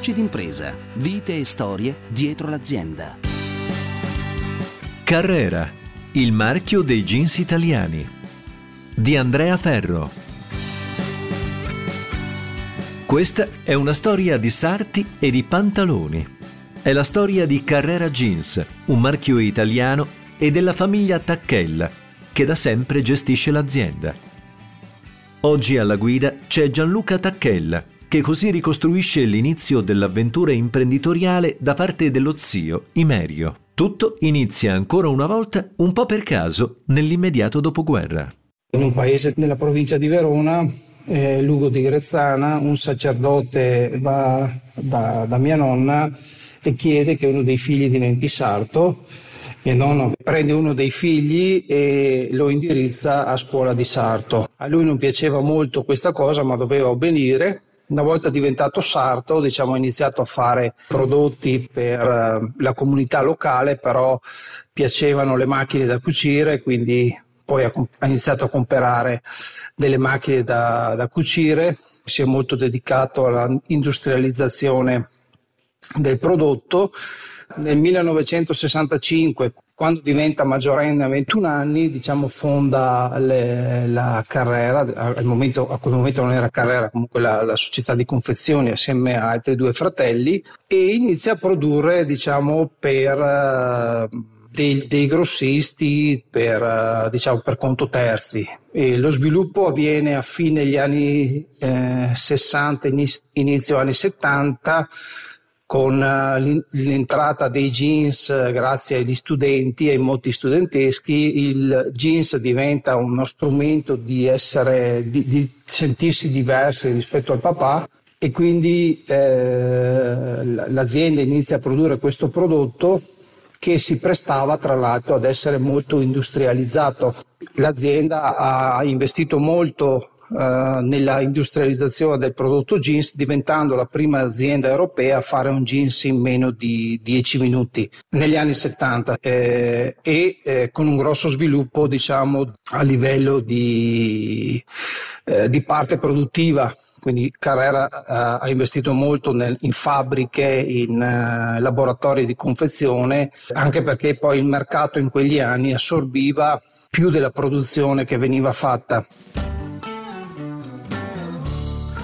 Voci d'impresa, vite e storie dietro l'azienda. Carrera, il marchio dei jeans italiani. Di Andrea Ferro. Questa è una storia di sarti e di pantaloni. È la storia di Carrera Jeans, un marchio italiano e della famiglia Tacchella, che da sempre gestisce l'azienda. Oggi alla guida c'è Gianluca Tacchella, che così ricostruisce l'inizio dell'avventura imprenditoriale da parte dello zio Imerio. Tutto inizia ancora una volta un po' per caso nell'immediato dopoguerra. In un paese nella provincia di Verona eh, Lugo di Grezzana, un sacerdote va da, da, mia nonna e chiede che uno dei figli diventi sarto. Mio nonno prende uno dei figli e lo indirizza a scuola di sarto. A lui non piaceva molto questa cosa, ma doveva obbedire. Una volta diventato sarto, diciamo, ha iniziato a fare prodotti per eh, la comunità locale, però piacevano le macchine da cucire, quindi poi ha iniziato a comprare delle macchine da, da cucire, si è molto dedicato all'industrializzazione del prodotto. Nel 1965, quando diventa maggiorenne a 21 anni, diciamo, fonda le, la carriera, al momento, a quel momento non era carriera, comunque la, la, società di confezioni assieme a altri due fratelli e inizia a produrre diciamo, per dei, dei grossisti per, eh, diciamo, per conto terzi. E lo sviluppo avviene a fine degli anni eh, 60, inizio anni 70 con uh, l'entrata dei jeans uh, grazie agli studenti e ai moti studenteschi, il jeans diventa uno strumento di, essere, di, di sentirsi diversi rispetto al papà e quindi eh, l'azienda inizia a produrre questo prodotto che si prestava tra l'altro ad essere molto industrializzato. L'azienda ha investito molto Uh, nella industrializzazione del prodotto jeans, diventando la prima azienda europea a fare un jeans in meno di 10 minuti negli anni 70 eh, e eh, con un grosso sviluppo diciamo a livello di, eh, di parte produttiva quindi Carrera uh, ha investito molto nel, in fabbriche, in uh, laboratori di confezione, anche perché poi il mercato in quegli anni assorbiva più della produzione che veniva fatta.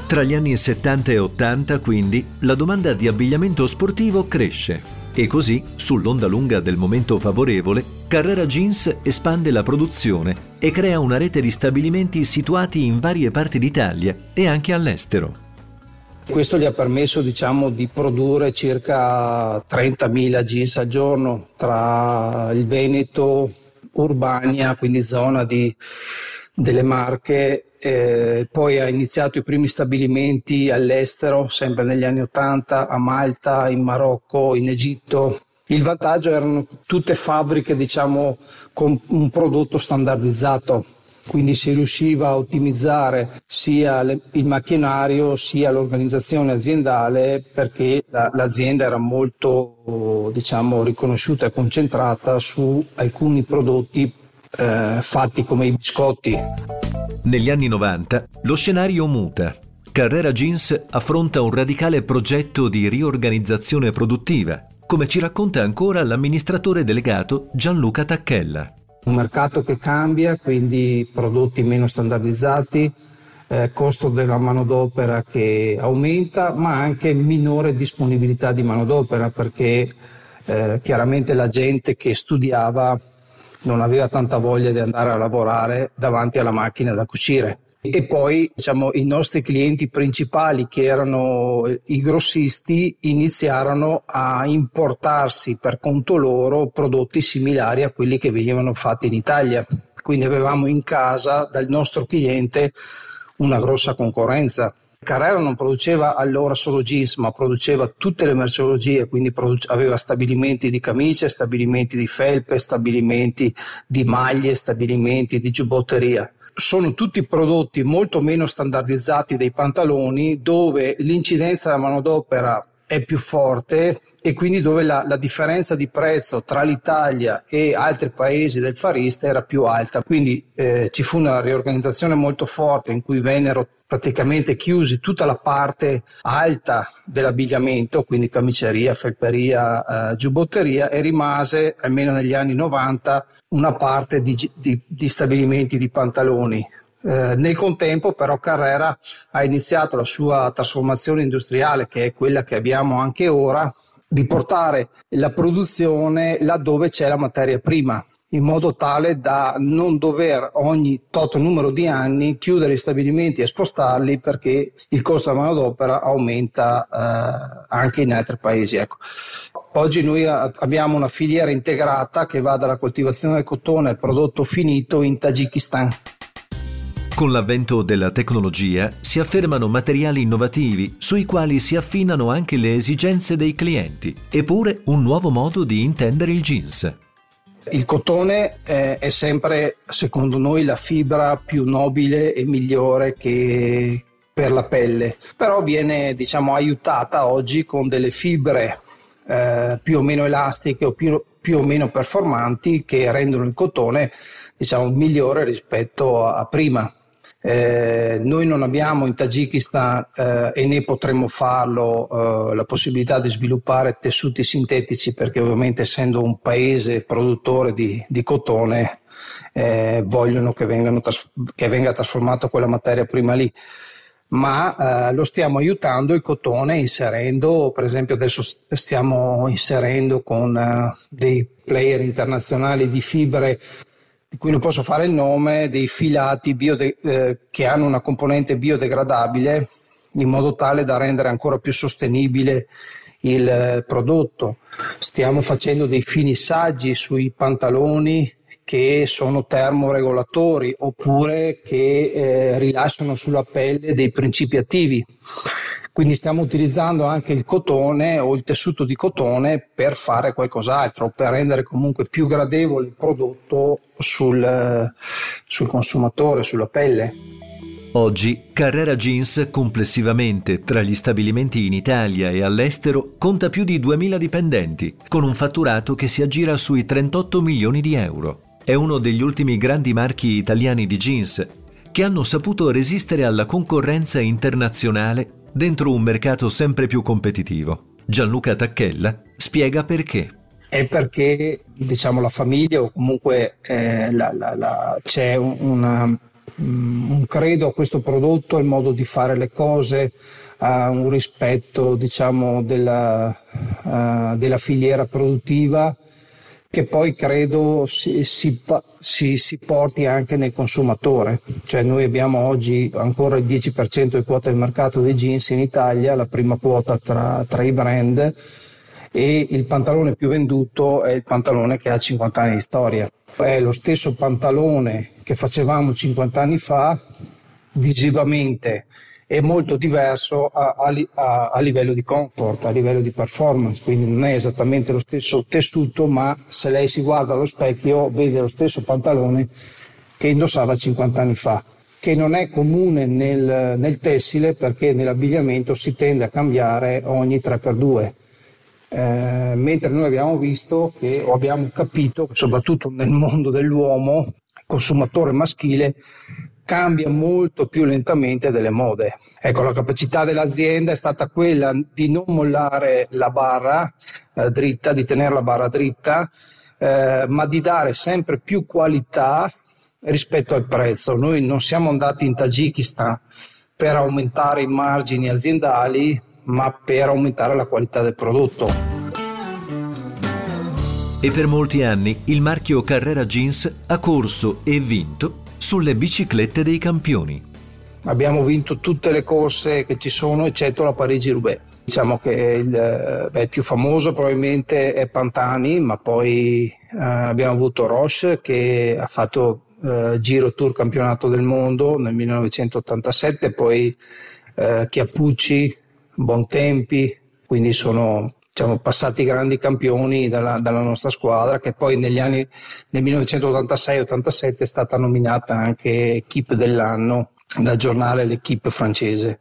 Tra gli anni 70 e 80, quindi, la domanda di abbigliamento sportivo cresce e così, sull'onda lunga del momento favorevole, Carrera Jeans espande la produzione e crea una rete di stabilimenti situati in varie parti d'Italia e anche all'estero. Questo gli ha permesso diciamo, di produrre circa 30.000 jeans al giorno tra il Veneto, Urbania, quindi zona di, delle Marche eh, poi ha iniziato i primi stabilimenti all'estero, sempre negli anni Ottanta, a Malta, in Marocco, in Egitto. Il vantaggio erano tutte fabbriche, diciamo, con un prodotto standardizzato, quindi si riusciva a ottimizzare sia le, il macchinario sia l'organizzazione aziendale perché la, l'azienda era molto diciamo, riconosciuta e concentrata su alcuni prodotti eh, fatti come i biscotti. Negli anni 90 lo scenario muta. Carrera Jeans affronta un radicale progetto di riorganizzazione produttiva, come ci racconta ancora l'amministratore delegato Gianluca Tacchella. Un mercato che cambia, quindi prodotti meno standardizzati, eh, costo della manodopera che aumenta, ma anche minore disponibilità di manodopera perché eh, chiaramente la gente che studiava non aveva tanta voglia di andare a lavorare davanti alla macchina da cucire. E poi diciamo, i nostri clienti principali, che erano i grossisti, iniziarono a importarsi per conto loro prodotti similari a quelli che venivano fatti in Italia. Quindi avevamo in casa dal nostro cliente una grossa concorrenza. Carrera non produceva allora solo jeans, ma produceva tutte le merceologie, quindi produce, aveva stabilimenti di camicie, stabilimenti di felpe, stabilimenti di maglie, stabilimenti di giubbotteria. Sono tutti prodotti molto meno standardizzati dei pantaloni dove l'incidenza della manodopera è più forte e quindi dove la, la, differenza di prezzo tra l'Italia e altri paesi del Far East era più alta. Quindi eh, ci fu una riorganizzazione molto forte in cui vennero praticamente chiusi tutta la parte alta dell'abbigliamento, quindi camiceria, felperia, eh, giubbotteria e rimase, almeno negli anni 90, una parte di, di, di stabilimenti di pantaloni eh, nel contempo però Carrera ha iniziato la sua trasformazione industriale, che è quella che abbiamo anche ora, di portare la produzione laddove c'è la materia prima in modo tale da non dover ogni tot numero di anni chiudere i stabilimenti e spostarli perché il costo della manodopera aumenta eh, anche in altri paesi. Ecco. Oggi noi abbiamo una filiera integrata che va dalla coltivazione del cotone al prodotto finito in Tagikistan. Con l'avvento della tecnologia si affermano materiali innovativi sui quali si affinano anche le esigenze dei clienti, eppure un nuovo modo di intendere il jeans. Il cotone eh, è sempre, secondo noi, la fibra più nobile e migliore che per la pelle, però viene diciamo, aiutata oggi con delle fibre eh, più o meno elastiche o più, più, o meno performanti che rendono il cotone diciamo, migliore rispetto a prima. Eh, noi non abbiamo in Tagikistan eh, e né potremmo farlo eh, la possibilità di sviluppare tessuti sintetici perché ovviamente essendo un paese produttore di, di cotone eh, vogliono che, tras- che, venga trasformata quella materia prima lì. Ma eh, lo stiamo aiutando il cotone inserendo, per esempio adesso stiamo inserendo con eh, dei player internazionali di fibre cui non posso fare il nome, dei filati biode- eh, che hanno una componente biodegradabile in modo tale da rendere ancora più sostenibile il eh, prodotto. Stiamo facendo dei finissaggi sui pantaloni che sono termoregolatori oppure che eh, rilasciano sulla pelle dei principi attivi. Quindi stiamo utilizzando anche il cotone o il tessuto di cotone per fare qualcos'altro, per rendere comunque più gradevole il prodotto sul, sul consumatore, sulla pelle. Oggi Carrera Jeans complessivamente tra gli stabilimenti in Italia e all'estero conta più di 2.000 dipendenti, con un fatturato che si aggira sui 38 milioni di euro. È uno degli ultimi grandi marchi italiani di jeans che hanno saputo resistere alla concorrenza internazionale dentro un mercato sempre più competitivo. Gianluca Tacchella spiega perché. È perché diciamo, la famiglia o comunque eh, la, la, la, c'è una, un credo a questo prodotto, il modo di fare le cose, a un rispetto diciamo, della, uh, della filiera produttiva che poi credo si, si, si, si, porti anche nel consumatore. Cioè noi abbiamo oggi ancora il 10% di quota del mercato dei jeans in Italia, la prima quota tra, tra i brand e il pantalone più venduto è il pantalone che ha 50 anni di storia. È lo stesso pantalone che facevamo 50 anni fa, visivamente è molto diverso a, a, a, livello di comfort, a livello di performance, quindi non è esattamente lo stesso tessuto, ma se lei si guarda allo specchio vede lo stesso pantalone che indossava 50 anni fa, che non è comune nel, nel tessile perché nell'abbigliamento si tende a cambiare ogni 3x2. Eh, mentre noi abbiamo visto che, o abbiamo capito, soprattutto nel mondo dell'uomo, consumatore maschile, cambia molto più lentamente delle mode. Ecco, la capacità dell'azienda è stata quella di non mollare la barra eh, dritta, di tenere la barra dritta, eh, ma di dare sempre più qualità rispetto al prezzo. Noi non siamo andati in Tagikistan per aumentare i margini aziendali, ma per aumentare la qualità del prodotto. E per molti anni il marchio Carrera Jeans ha corso e vinto sulle biciclette dei campioni. Abbiamo vinto tutte le corse che ci sono, eccetto la Parigi-Roubaix. Diciamo che il, beh, più famoso probabilmente è Pantani, ma poi eh, abbiamo avuto Roche che ha fatto eh, Giro Tour Campionato del Mondo nel 1987, poi eh, Chiappucci, Bontempi, quindi sono diciamo, passati grandi campioni dalla, dalla, nostra squadra che poi negli anni nel 1986-87 è stata nominata anche equipe dell'anno dal giornale L'Equipe francese.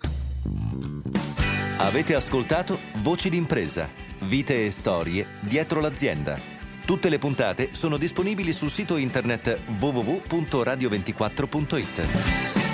Avete ascoltato Voci d'impresa, vite e storie dietro l'azienda. Tutte le puntate sono disponibili sul sito internet www.radio24.it.